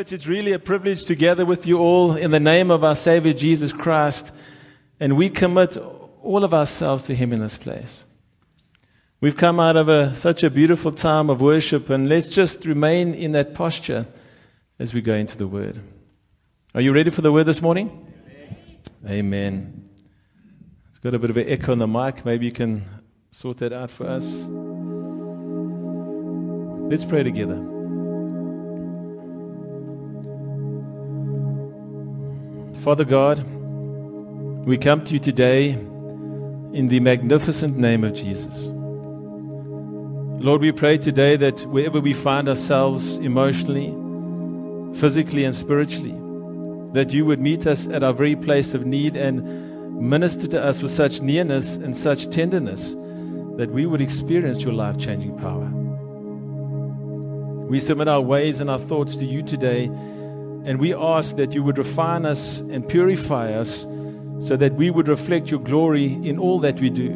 Church, it's really a privilege together with you all in the name of our Savior Jesus Christ, and we commit all of ourselves to Him in this place. We've come out of a, such a beautiful time of worship, and let's just remain in that posture as we go into the Word. Are you ready for the Word this morning? Amen. Amen. It's got a bit of an echo on the mic. Maybe you can sort that out for us. Let's pray together. Father God, we come to you today in the magnificent name of Jesus. Lord, we pray today that wherever we find ourselves emotionally, physically, and spiritually, that you would meet us at our very place of need and minister to us with such nearness and such tenderness that we would experience your life changing power. We submit our ways and our thoughts to you today and we ask that you would refine us and purify us so that we would reflect your glory in all that we do.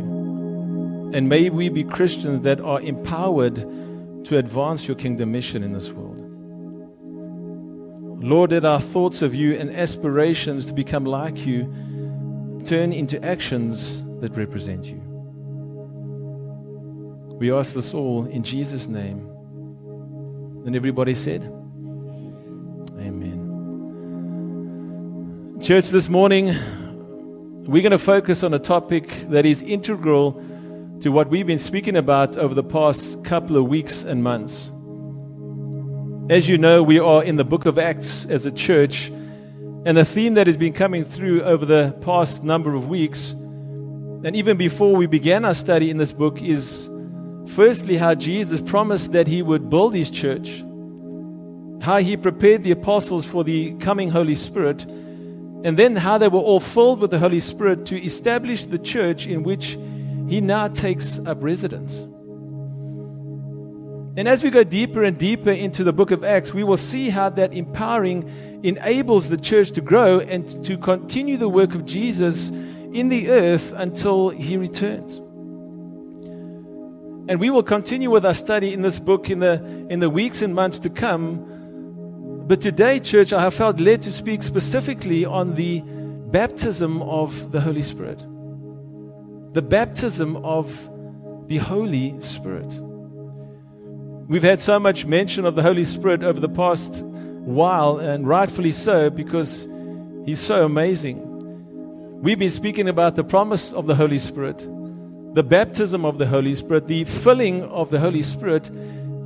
And may we be Christians that are empowered to advance your kingdom mission in this world. Lord, that our thoughts of you and aspirations to become like you turn into actions that represent you. We ask this all in Jesus' name. And everybody said, Amen. Church, this morning, we're going to focus on a topic that is integral to what we've been speaking about over the past couple of weeks and months. As you know, we are in the book of Acts as a church, and the theme that has been coming through over the past number of weeks, and even before we began our study in this book, is firstly how Jesus promised that he would build his church how he prepared the apostles for the coming Holy Spirit, and then how they were all filled with the Holy Spirit to establish the church in which he now takes up residence. And as we go deeper and deeper into the book of Acts, we will see how that empowering enables the church to grow and to continue the work of Jesus in the earth until he returns. And we will continue with our study in this book in the, in the weeks and months to come but today, church, I have felt led to speak specifically on the baptism of the Holy Spirit. The baptism of the Holy Spirit. We've had so much mention of the Holy Spirit over the past while, and rightfully so, because He's so amazing. We've been speaking about the promise of the Holy Spirit, the baptism of the Holy Spirit, the filling of the Holy Spirit,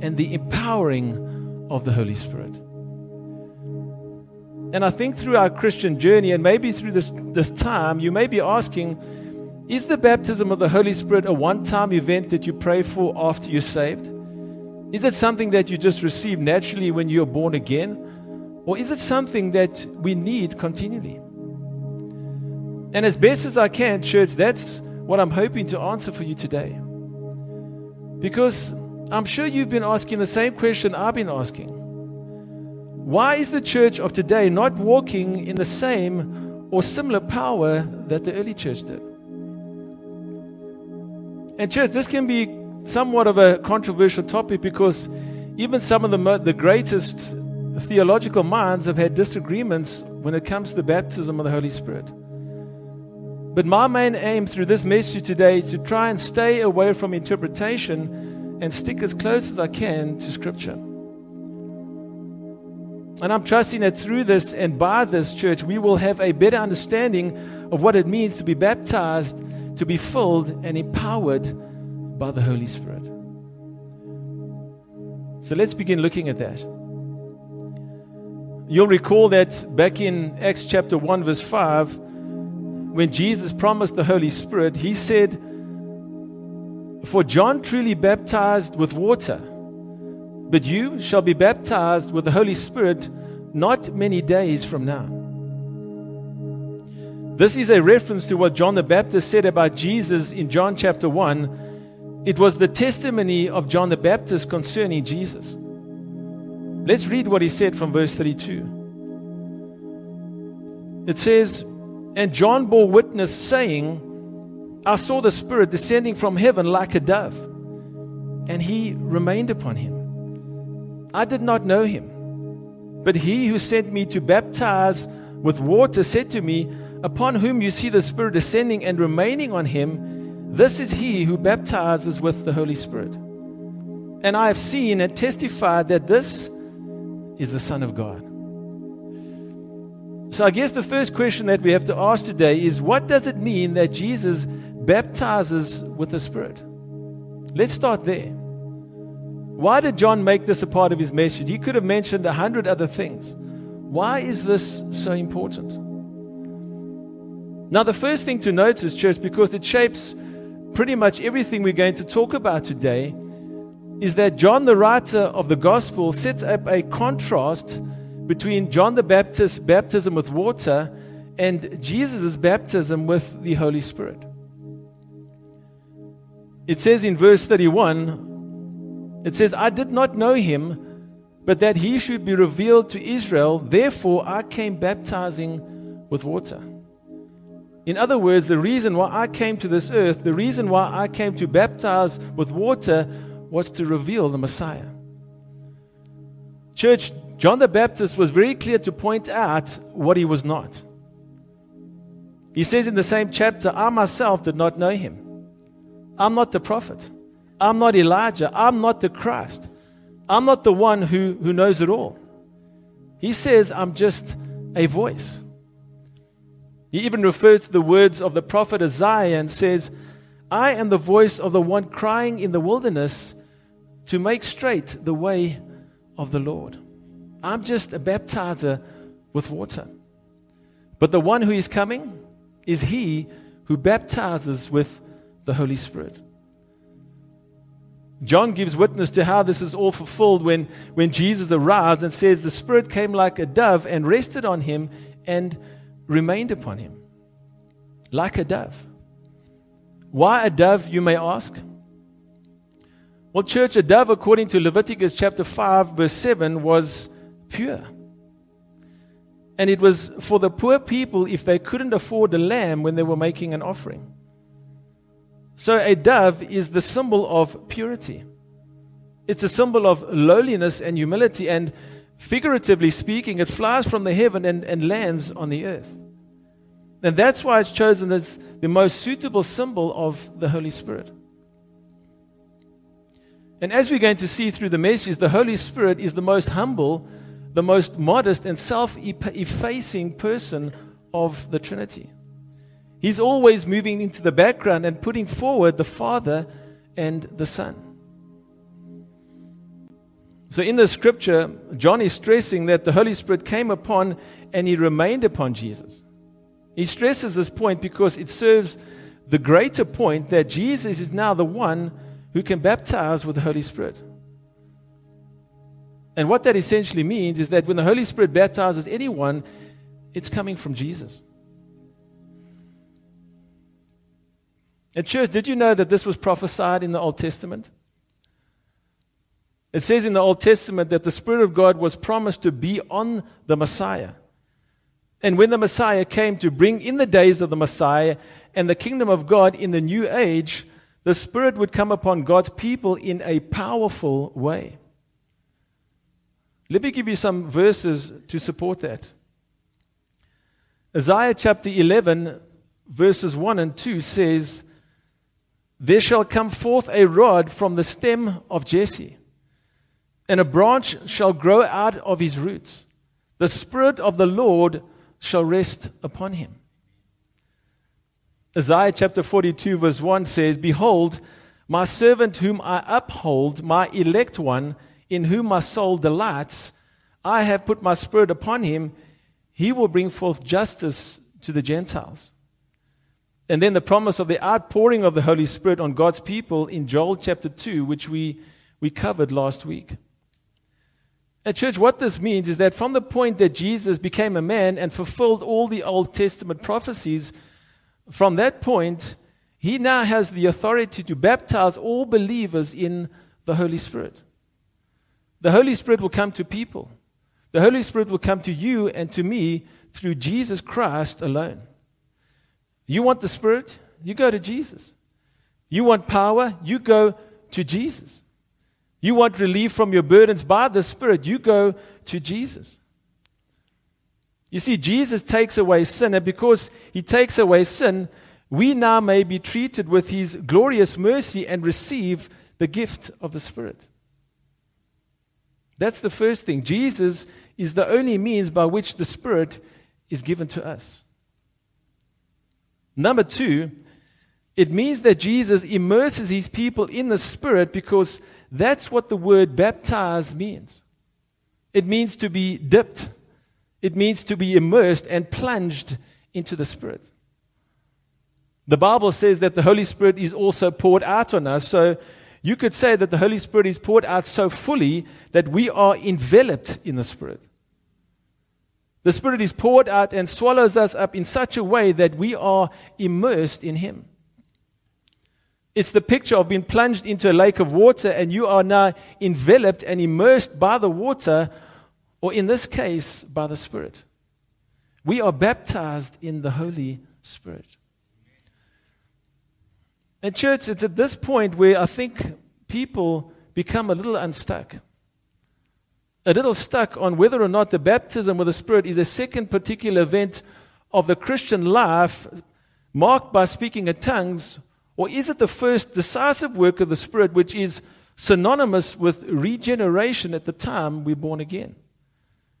and the empowering of the Holy Spirit. And I think through our Christian journey, and maybe through this, this time, you may be asking Is the baptism of the Holy Spirit a one time event that you pray for after you're saved? Is it something that you just receive naturally when you're born again? Or is it something that we need continually? And as best as I can, church, that's what I'm hoping to answer for you today. Because I'm sure you've been asking the same question I've been asking. Why is the church of today not walking in the same or similar power that the early church did? And, church, this can be somewhat of a controversial topic because even some of the, the greatest theological minds have had disagreements when it comes to the baptism of the Holy Spirit. But my main aim through this message today is to try and stay away from interpretation and stick as close as I can to Scripture. And I'm trusting that through this and by this church, we will have a better understanding of what it means to be baptized, to be filled and empowered by the Holy Spirit. So let's begin looking at that. You'll recall that back in Acts chapter 1, verse 5, when Jesus promised the Holy Spirit, he said, For John truly baptized with water but you shall be baptized with the Holy Spirit not many days from now. This is a reference to what John the Baptist said about Jesus in John chapter 1. It was the testimony of John the Baptist concerning Jesus. Let's read what he said from verse 32. It says, And John bore witness, saying, I saw the Spirit descending from heaven like a dove, and he remained upon him. I did not know him. But he who sent me to baptize with water said to me, Upon whom you see the Spirit descending and remaining on him, this is he who baptizes with the Holy Spirit. And I have seen and testified that this is the Son of God. So I guess the first question that we have to ask today is what does it mean that Jesus baptizes with the Spirit? Let's start there. Why did John make this a part of his message? He could have mentioned a hundred other things. Why is this so important? Now, the first thing to notice, church, because it shapes pretty much everything we're going to talk about today, is that John, the writer of the gospel, sets up a contrast between John the Baptist's baptism with water and Jesus' baptism with the Holy Spirit. It says in verse 31, it says, I did not know him, but that he should be revealed to Israel. Therefore, I came baptizing with water. In other words, the reason why I came to this earth, the reason why I came to baptize with water was to reveal the Messiah. Church, John the Baptist was very clear to point out what he was not. He says in the same chapter, I myself did not know him. I'm not the prophet. I'm not Elijah. I'm not the Christ. I'm not the one who, who knows it all. He says, I'm just a voice. He even refers to the words of the prophet Isaiah and says, I am the voice of the one crying in the wilderness, to make straight the way of the Lord. I'm just a baptizer with water. But the one who is coming is he who baptizes with the Holy Spirit. John gives witness to how this is all fulfilled when, when Jesus arrives and says, The Spirit came like a dove and rested on him and remained upon him. Like a dove. Why a dove, you may ask? Well, church, a dove, according to Leviticus chapter 5, verse 7, was pure. And it was for the poor people if they couldn't afford a lamb when they were making an offering. So a dove is the symbol of purity. It's a symbol of lowliness and humility, and figuratively speaking, it flies from the heaven and, and lands on the earth. And that's why it's chosen as the most suitable symbol of the Holy Spirit. And as we're going to see through the message, the Holy Spirit is the most humble, the most modest, and self effacing person of the Trinity. He's always moving into the background and putting forward the Father and the Son. So in the scripture, John is stressing that the Holy Spirit came upon and he remained upon Jesus. He stresses this point because it serves the greater point that Jesus is now the one who can baptize with the Holy Spirit. And what that essentially means is that when the Holy Spirit baptizes anyone, it's coming from Jesus. At church, did you know that this was prophesied in the Old Testament? It says in the Old Testament that the Spirit of God was promised to be on the Messiah. And when the Messiah came to bring in the days of the Messiah and the kingdom of God in the new age, the Spirit would come upon God's people in a powerful way. Let me give you some verses to support that. Isaiah chapter 11, verses 1 and 2 says, There shall come forth a rod from the stem of Jesse, and a branch shall grow out of his roots. The Spirit of the Lord shall rest upon him. Isaiah chapter 42, verse 1 says, Behold, my servant whom I uphold, my elect one, in whom my soul delights, I have put my spirit upon him. He will bring forth justice to the Gentiles. And then the promise of the outpouring of the Holy Spirit on God's people in Joel chapter 2, which we, we covered last week. At church, what this means is that from the point that Jesus became a man and fulfilled all the Old Testament prophecies, from that point, he now has the authority to baptize all believers in the Holy Spirit. The Holy Spirit will come to people. The Holy Spirit will come to you and to me through Jesus Christ alone. You want the Spirit? You go to Jesus. You want power? You go to Jesus. You want relief from your burdens by the Spirit? You go to Jesus. You see, Jesus takes away sin, and because he takes away sin, we now may be treated with his glorious mercy and receive the gift of the Spirit. That's the first thing. Jesus is the only means by which the Spirit is given to us. Number two, it means that Jesus immerses his people in the Spirit because that's what the word baptize means. It means to be dipped, it means to be immersed and plunged into the Spirit. The Bible says that the Holy Spirit is also poured out on us. So you could say that the Holy Spirit is poured out so fully that we are enveloped in the Spirit. The Spirit is poured out and swallows us up in such a way that we are immersed in Him. It's the picture of being plunged into a lake of water and you are now enveloped and immersed by the water, or in this case, by the Spirit. We are baptized in the Holy Spirit. And, church, it's at this point where I think people become a little unstuck. A little stuck on whether or not the baptism with the Spirit is a second particular event of the Christian life marked by speaking in tongues, or is it the first decisive work of the Spirit, which is synonymous with regeneration at the time we're born again?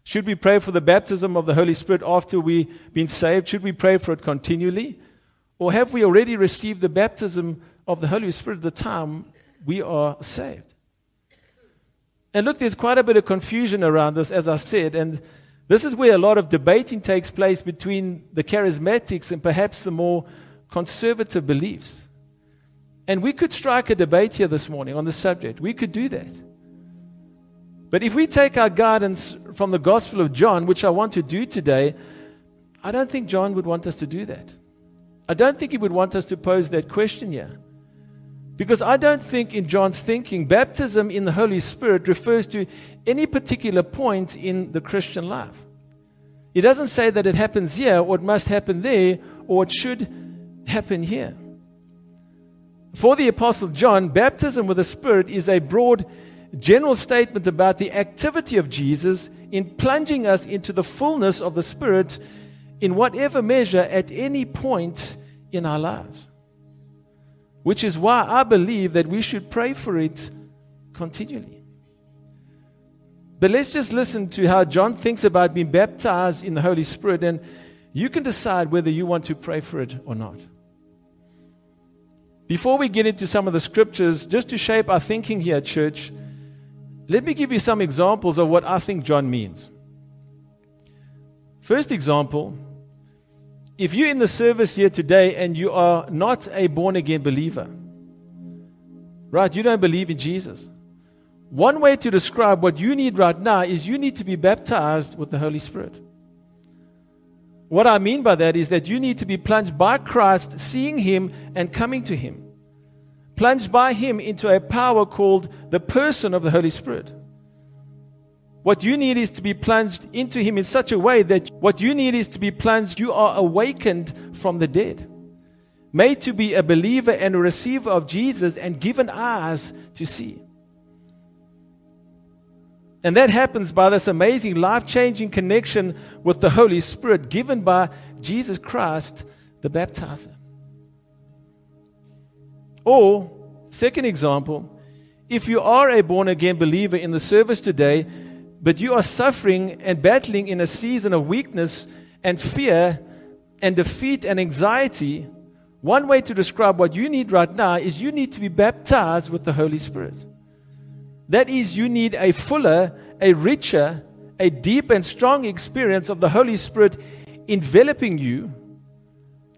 Should we pray for the baptism of the Holy Spirit after we've been saved? Should we pray for it continually? Or have we already received the baptism of the Holy Spirit at the time we are saved? And look, there's quite a bit of confusion around this, as I said, and this is where a lot of debating takes place between the charismatics and perhaps the more conservative beliefs. And we could strike a debate here this morning on the subject. We could do that. But if we take our guidance from the Gospel of John, which I want to do today, I don't think John would want us to do that. I don't think he would want us to pose that question here. Because I don't think in John's thinking, baptism in the Holy Spirit refers to any particular point in the Christian life. He doesn't say that it happens here, or it must happen there, or it should happen here. For the Apostle John, baptism with the Spirit is a broad, general statement about the activity of Jesus in plunging us into the fullness of the Spirit in whatever measure at any point in our lives. Which is why I believe that we should pray for it continually. But let's just listen to how John thinks about being baptized in the Holy Spirit, and you can decide whether you want to pray for it or not. Before we get into some of the scriptures, just to shape our thinking here, church, let me give you some examples of what I think John means. First example if you're in the service here today and you are not a born again believer, right, you don't believe in Jesus. One way to describe what you need right now is you need to be baptized with the Holy Spirit. What I mean by that is that you need to be plunged by Christ, seeing Him and coming to Him. Plunged by Him into a power called the person of the Holy Spirit. What you need is to be plunged into Him in such a way that what you need is to be plunged, you are awakened from the dead. Made to be a believer and a receiver of Jesus and given eyes to see. And that happens by this amazing life changing connection with the Holy Spirit given by Jesus Christ, the baptizer. Or, second example, if you are a born again believer in the service today, but you are suffering and battling in a season of weakness and fear and defeat and anxiety, one way to describe what you need right now is you need to be baptized with the Holy Spirit. That is, you need a fuller, a richer, a deep and strong experience of the Holy Spirit enveloping you,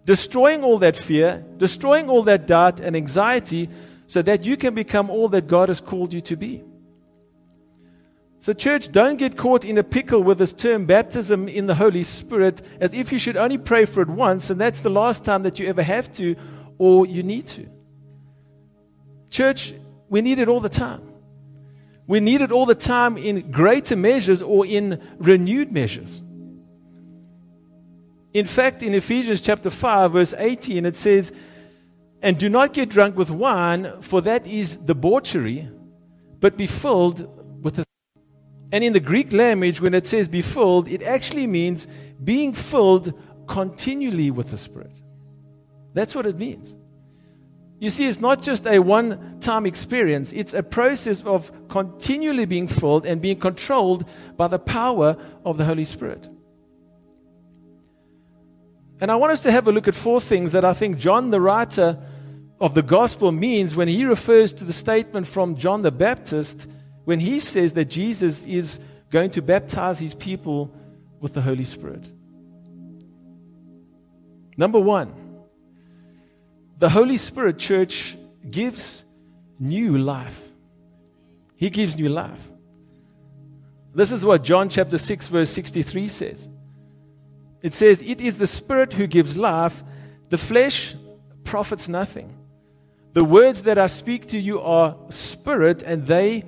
destroying all that fear, destroying all that doubt and anxiety, so that you can become all that God has called you to be. So, church, don't get caught in a pickle with this term baptism in the Holy Spirit as if you should only pray for it once and that's the last time that you ever have to or you need to. Church, we need it all the time. We need it all the time in greater measures or in renewed measures. In fact, in Ephesians chapter 5, verse 18, it says, And do not get drunk with wine, for that is debauchery, but be filled And in the Greek language, when it says be filled, it actually means being filled continually with the Spirit. That's what it means. You see, it's not just a one time experience, it's a process of continually being filled and being controlled by the power of the Holy Spirit. And I want us to have a look at four things that I think John, the writer of the gospel, means when he refers to the statement from John the Baptist, when he says that Jesus is going to baptize his people with the Holy Spirit. Number one, the Holy Spirit, church, gives new life. He gives new life. This is what John chapter 6, verse 63 says. It says, It is the Spirit who gives life, the flesh profits nothing. The words that I speak to you are spirit and they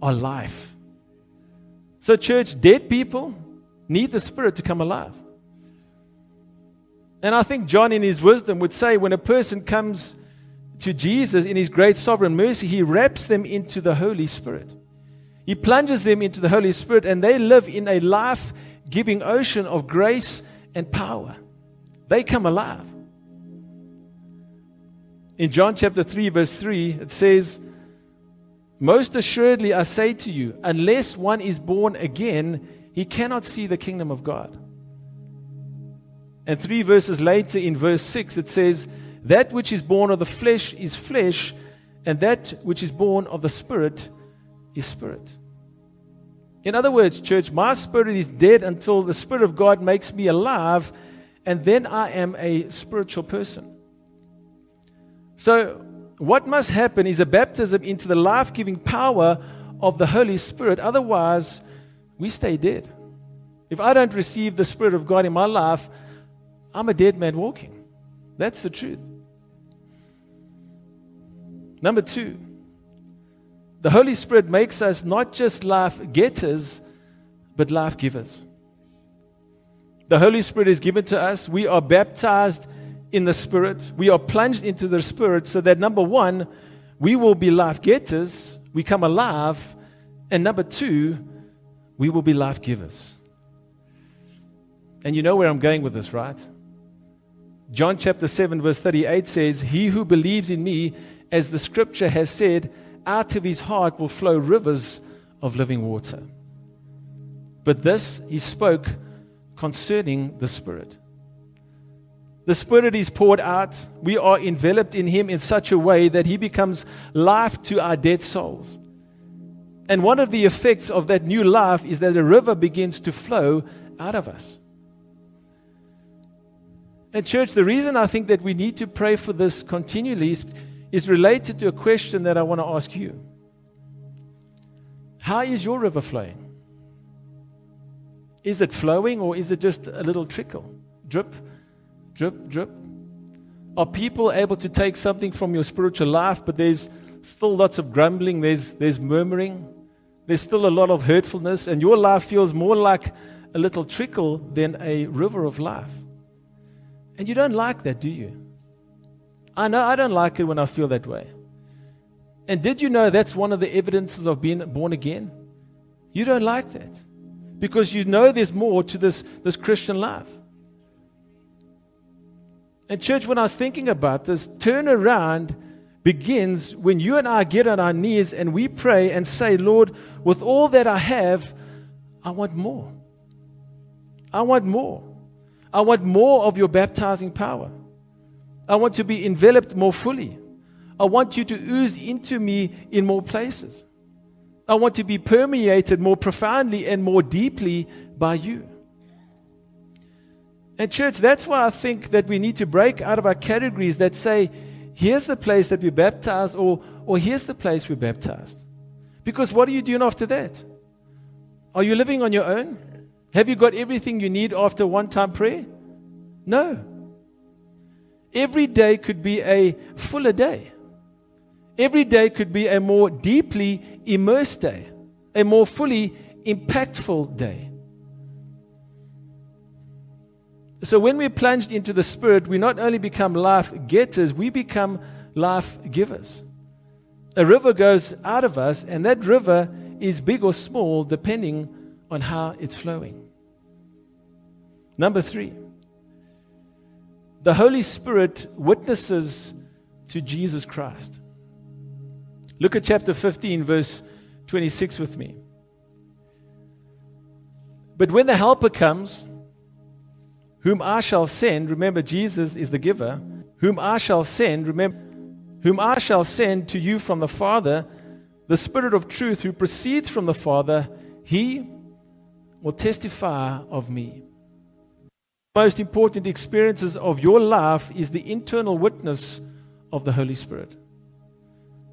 are life. So, church, dead people need the Spirit to come alive. And I think John, in his wisdom, would say when a person comes to Jesus in his great sovereign mercy, he wraps them into the Holy Spirit. He plunges them into the Holy Spirit, and they live in a life giving ocean of grace and power. They come alive. In John chapter 3, verse 3, it says, Most assuredly I say to you, unless one is born again, he cannot see the kingdom of God. And three verses later, in verse 6, it says, That which is born of the flesh is flesh, and that which is born of the spirit is spirit. In other words, church, my spirit is dead until the Spirit of God makes me alive, and then I am a spiritual person. So, what must happen is a baptism into the life giving power of the Holy Spirit. Otherwise, we stay dead. If I don't receive the Spirit of God in my life, I'm a dead man walking. That's the truth. Number two, the Holy Spirit makes us not just life getters, but life givers. The Holy Spirit is given to us. We are baptized in the Spirit. We are plunged into the Spirit so that number one, we will be life getters, we come alive. And number two, we will be life givers. And you know where I'm going with this, right? John chapter 7, verse 38 says, He who believes in me, as the scripture has said, out of his heart will flow rivers of living water. But this he spoke concerning the Spirit. The Spirit is poured out. We are enveloped in Him in such a way that He becomes life to our dead souls. And one of the effects of that new life is that a river begins to flow out of us. And, church, the reason I think that we need to pray for this continually is, is related to a question that I want to ask you. How is your river flowing? Is it flowing or is it just a little trickle? Drip, drip, drip? Are people able to take something from your spiritual life, but there's still lots of grumbling, there's, there's murmuring, there's still a lot of hurtfulness, and your life feels more like a little trickle than a river of life? And you don't like that, do you? I know I don't like it when I feel that way. And did you know that's one of the evidences of being born again? You don't like that because you know there's more to this, this Christian life. And, church, when I was thinking about this, turn around begins when you and I get on our knees and we pray and say, Lord, with all that I have, I want more. I want more. I want more of your baptizing power. I want to be enveloped more fully. I want you to ooze into me in more places. I want to be permeated more profoundly and more deeply by you. And, church, that's why I think that we need to break out of our categories that say, here's the place that we baptized, or, or here's the place we baptized. Because what are you doing after that? Are you living on your own? Have you got everything you need after one time prayer? No. Every day could be a fuller day. Every day could be a more deeply immersed day, a more fully impactful day. So when we're plunged into the Spirit, we not only become life getters, we become life givers. A river goes out of us, and that river is big or small depending on how it's flowing. Number three, the Holy Spirit witnesses to Jesus Christ. Look at chapter 15, verse 26 with me. But when the Helper comes, whom I shall send, remember Jesus is the giver, whom I shall send, remember, whom I shall send to you from the Father, the Spirit of truth who proceeds from the Father, he will testify of me. Most important experiences of your life is the internal witness of the Holy Spirit.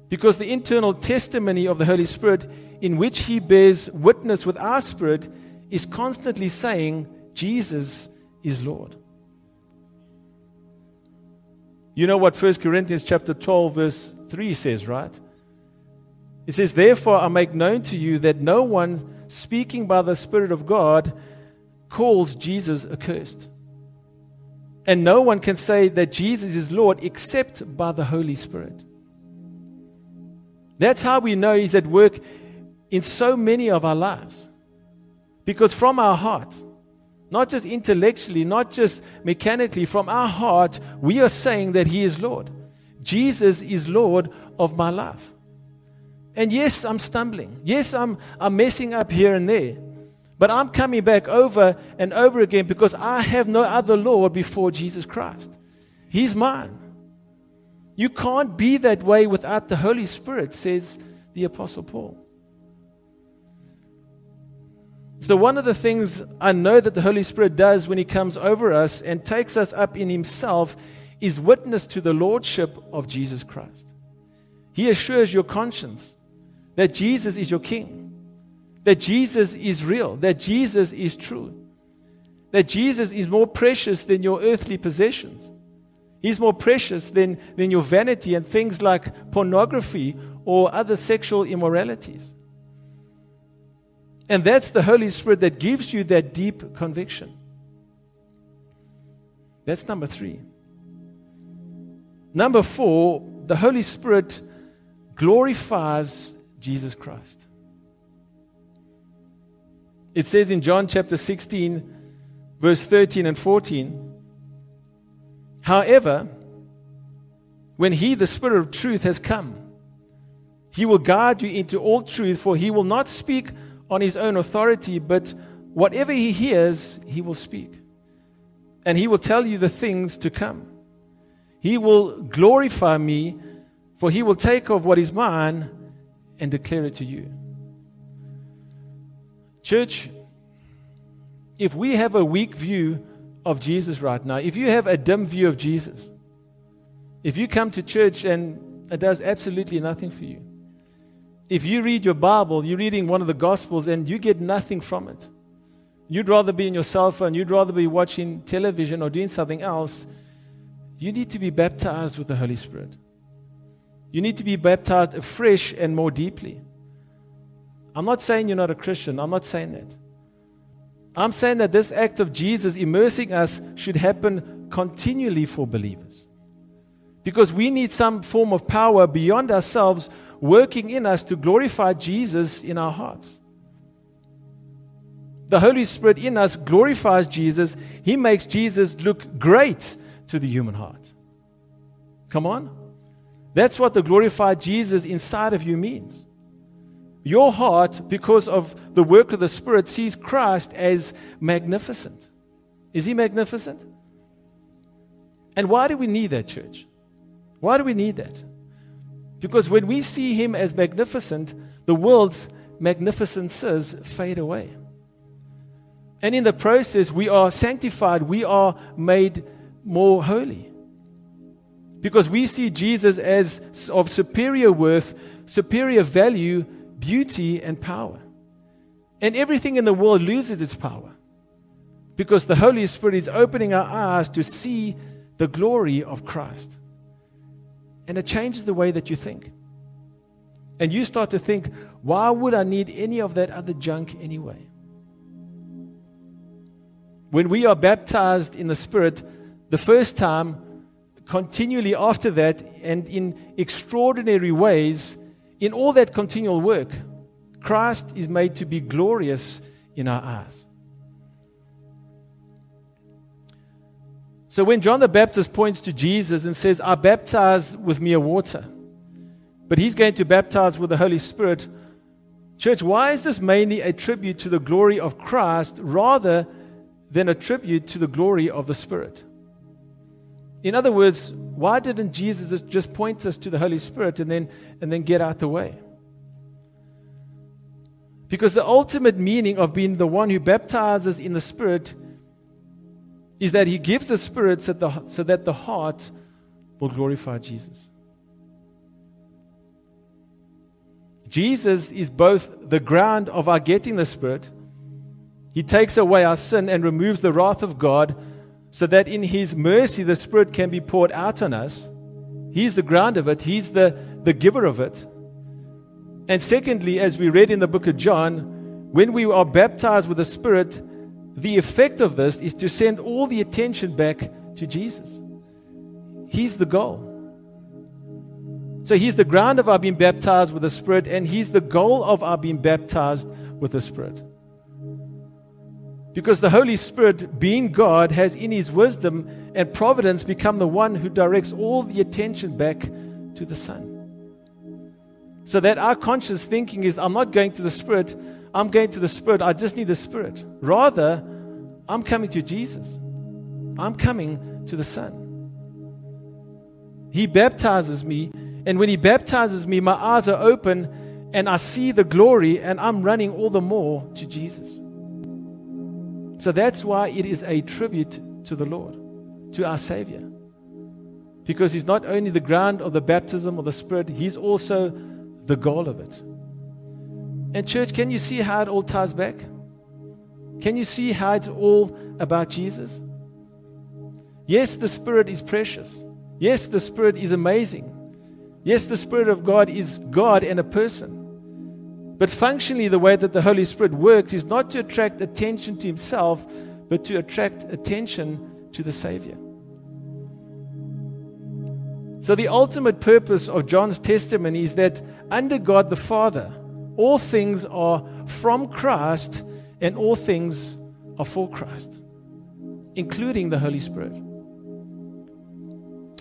Because the internal testimony of the Holy Spirit, in which He bears witness with our spirit, is constantly saying, Jesus is Lord. You know what 1 Corinthians chapter 12 verse 3 says, right? It says, Therefore I make known to you that no one speaking by the Spirit of God calls Jesus accursed. And no one can say that Jesus is Lord except by the Holy Spirit. That's how we know He's at work in so many of our lives. Because from our heart, not just intellectually, not just mechanically, from our heart, we are saying that He is Lord. Jesus is Lord of my life. And yes, I'm stumbling. Yes, I'm, I'm messing up here and there. But I'm coming back over and over again because I have no other Lord before Jesus Christ. He's mine. You can't be that way without the Holy Spirit, says the Apostle Paul. So, one of the things I know that the Holy Spirit does when He comes over us and takes us up in Himself is witness to the Lordship of Jesus Christ. He assures your conscience that Jesus is your King, that Jesus is real, that Jesus is true, that Jesus is more precious than your earthly possessions. He's more precious than, than your vanity and things like pornography or other sexual immoralities. And that's the Holy Spirit that gives you that deep conviction. That's number three. Number four, the Holy Spirit glorifies Jesus Christ. It says in John chapter 16, verse 13 and 14 However, when He, the Spirit of truth, has come, He will guide you into all truth, for He will not speak on his own authority, but whatever he hears, he will speak. And he will tell you the things to come. He will glorify me, for he will take of what is mine and declare it to you. Church, if we have a weak view of Jesus right now, if you have a dim view of Jesus, if you come to church and it does absolutely nothing for you, if you read your Bible, you're reading one of the Gospels and you get nothing from it. You'd rather be in your cell phone, you'd rather be watching television or doing something else. You need to be baptized with the Holy Spirit. You need to be baptized afresh and more deeply. I'm not saying you're not a Christian, I'm not saying that. I'm saying that this act of Jesus immersing us should happen continually for believers. Because we need some form of power beyond ourselves working in us to glorify Jesus in our hearts. The Holy Spirit in us glorifies Jesus. He makes Jesus look great to the human heart. Come on. That's what the glorified Jesus inside of you means. Your heart, because of the work of the Spirit, sees Christ as magnificent. Is he magnificent? And why do we need that, church? Why do we need that? Because when we see him as magnificent, the world's magnificences fade away. And in the process, we are sanctified, we are made more holy. Because we see Jesus as of superior worth, superior value, beauty, and power. And everything in the world loses its power. Because the Holy Spirit is opening our eyes to see the glory of Christ. And it changes the way that you think. And you start to think, why would I need any of that other junk anyway? When we are baptized in the Spirit, the first time, continually after that, and in extraordinary ways, in all that continual work, Christ is made to be glorious in our eyes. So when John the Baptist points to Jesus and says, I baptize with mere water, but he's going to baptize with the Holy Spirit, church, why is this mainly a tribute to the glory of Christ rather than a tribute to the glory of the Spirit? In other words, why didn't Jesus just point us to the Holy Spirit and then, and then get out the way? Because the ultimate meaning of being the one who baptizes in the Spirit is that He gives the Spirit so, the, so that the heart will glorify Jesus. Jesus is both the ground of our getting the Spirit, He takes away our sin and removes the wrath of God so that in His mercy the Spirit can be poured out on us. He's the ground of it, He's the, the giver of it. And secondly, as we read in the book of John, when we are baptized with the Spirit, the effect of this is to send all the attention back to Jesus. He's the goal. So He's the ground of our being baptized with the Spirit, and He's the goal of our being baptized with the Spirit. Because the Holy Spirit, being God, has in His wisdom and providence become the one who directs all the attention back to the Son. So that our conscious thinking is, I'm not going to the Spirit, I'm going to the Spirit, I just need the Spirit. Rather, I'm coming to Jesus, I'm coming to the Son. He baptizes me, and when He baptizes me, my eyes are open and I see the glory, and I'm running all the more to Jesus. So that's why it is a tribute to the Lord, to our Savior. Because He's not only the ground of the baptism of the Spirit, He's also the goal of it. And, church, can you see how it all ties back? Can you see how it's all about Jesus? Yes, the Spirit is precious. Yes, the Spirit is amazing. Yes, the Spirit of God is God and a person. But functionally, the way that the Holy Spirit works is not to attract attention to Himself, but to attract attention to the Savior. So, the ultimate purpose of John's testimony is that under God the Father, all things are from Christ and all things are for Christ, including the Holy Spirit.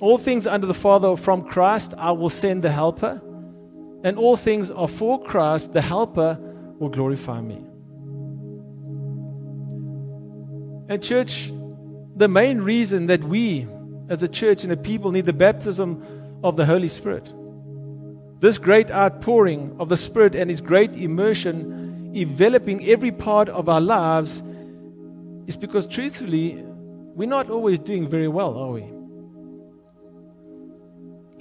All things under the Father from Christ. I will send the Helper and all things are for Christ, the Helper will glorify me. And, church, the main reason that we as a church and a people need the baptism of the Holy Spirit, this great outpouring of the Spirit and His great immersion enveloping every part of our lives, is because truthfully, we're not always doing very well, are we?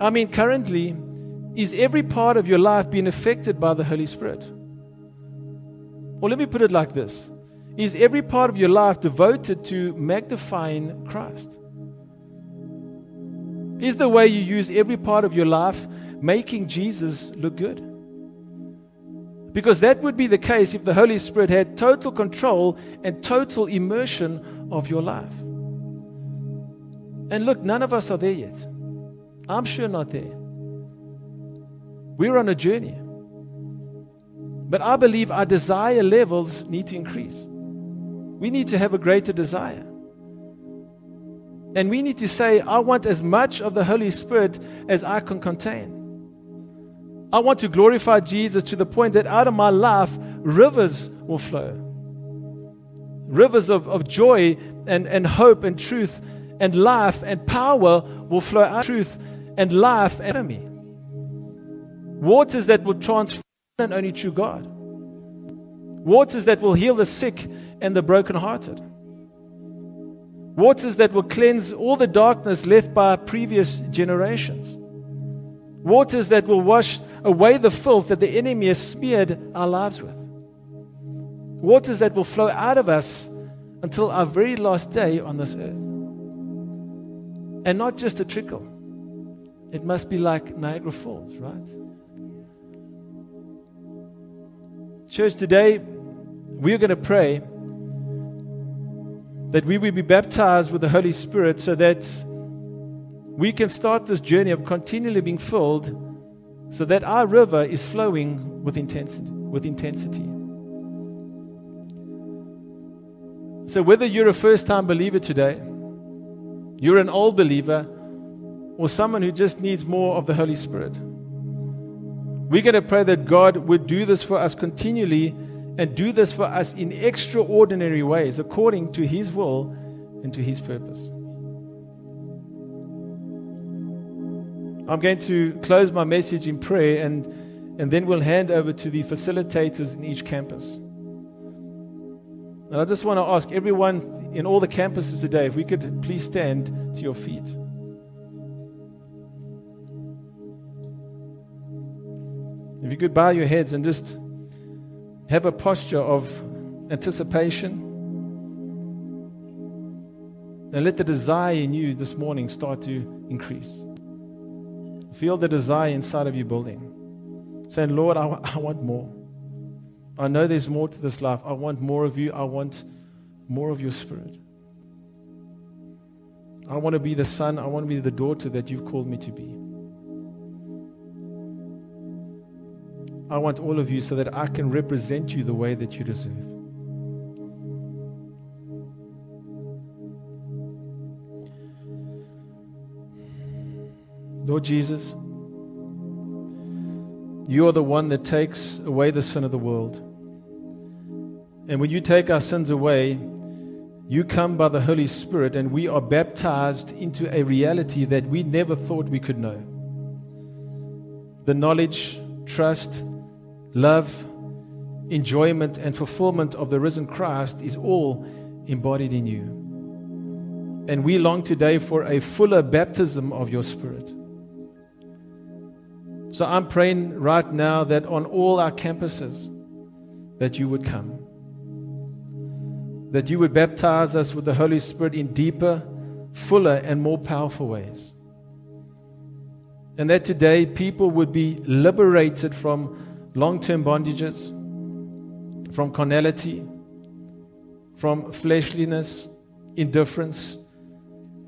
I mean, currently, is every part of your life being affected by the Holy Spirit? Or let me put it like this Is every part of your life devoted to magnifying Christ? Is the way you use every part of your life making Jesus look good? Because that would be the case if the Holy Spirit had total control and total immersion of your life. And look, none of us are there yet. I'm sure not there. We're on a journey. But I believe our desire levels need to increase. We need to have a greater desire. And we need to say, I want as much of the Holy Spirit as I can contain. I want to glorify Jesus to the point that out of my life, rivers will flow. Rivers of, of joy and, and hope and truth and life and power will flow out. Truth and life and me. Waters that will transform and only true God. Waters that will heal the sick and the brokenhearted. Waters that will cleanse all the darkness left by previous generations. Waters that will wash away the filth that the enemy has smeared our lives with. Waters that will flow out of us until our very last day on this earth. And not just a trickle. It must be like Niagara Falls, right? Church, today we're going to pray that we will be baptized with the Holy Spirit so that we can start this journey of continually being filled so that our river is flowing with intensity. with intensity. So, whether you're a first time believer today, you're an old believer, or someone who just needs more of the Holy Spirit, we're going to pray that God would do this for us continually and do this for us in extraordinary ways according to His will and to His purpose. I'm going to close my message in prayer and, and then we'll hand over to the facilitators in each campus. And I just want to ask everyone in all the campuses today if we could please stand to your feet. If you could bow your heads and just have a posture of anticipation. And let the desire in you this morning start to increase. Feel the desire inside of you building. Saying, Lord, I, I want more. I know there's more to this life. I want more of you. I want more of your spirit. I want to be the son. I want to be the daughter that you've called me to be. I want all of you so that I can represent you the way that you deserve. Lord Jesus, you are the one that takes away the sin of the world. And when you take our sins away, you come by the Holy Spirit, and we are baptized into a reality that we never thought we could know. The knowledge, trust, love, enjoyment, and fulfillment of the risen Christ is all embodied in you. And we long today for a fuller baptism of your Spirit. So I'm praying right now that on all our campuses that you would come. That you would baptize us with the Holy Spirit in deeper, fuller and more powerful ways. And that today people would be liberated from long-term bondages, from carnality, from fleshliness, indifference,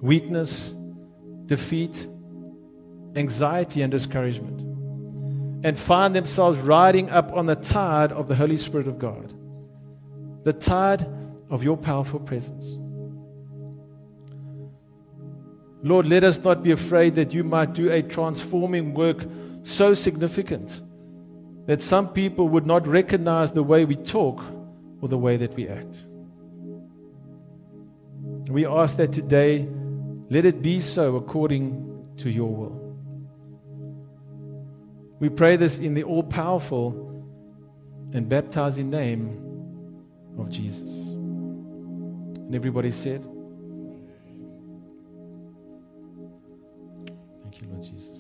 weakness, defeat, anxiety and discouragement and find themselves riding up on the tide of the Holy Spirit of God, the tide of your powerful presence. Lord, let us not be afraid that you might do a transforming work so significant that some people would not recognize the way we talk or the way that we act. We ask that today, let it be so according to your will. We pray this in the all powerful and baptizing name of Jesus. And everybody said, Thank you, Lord Jesus.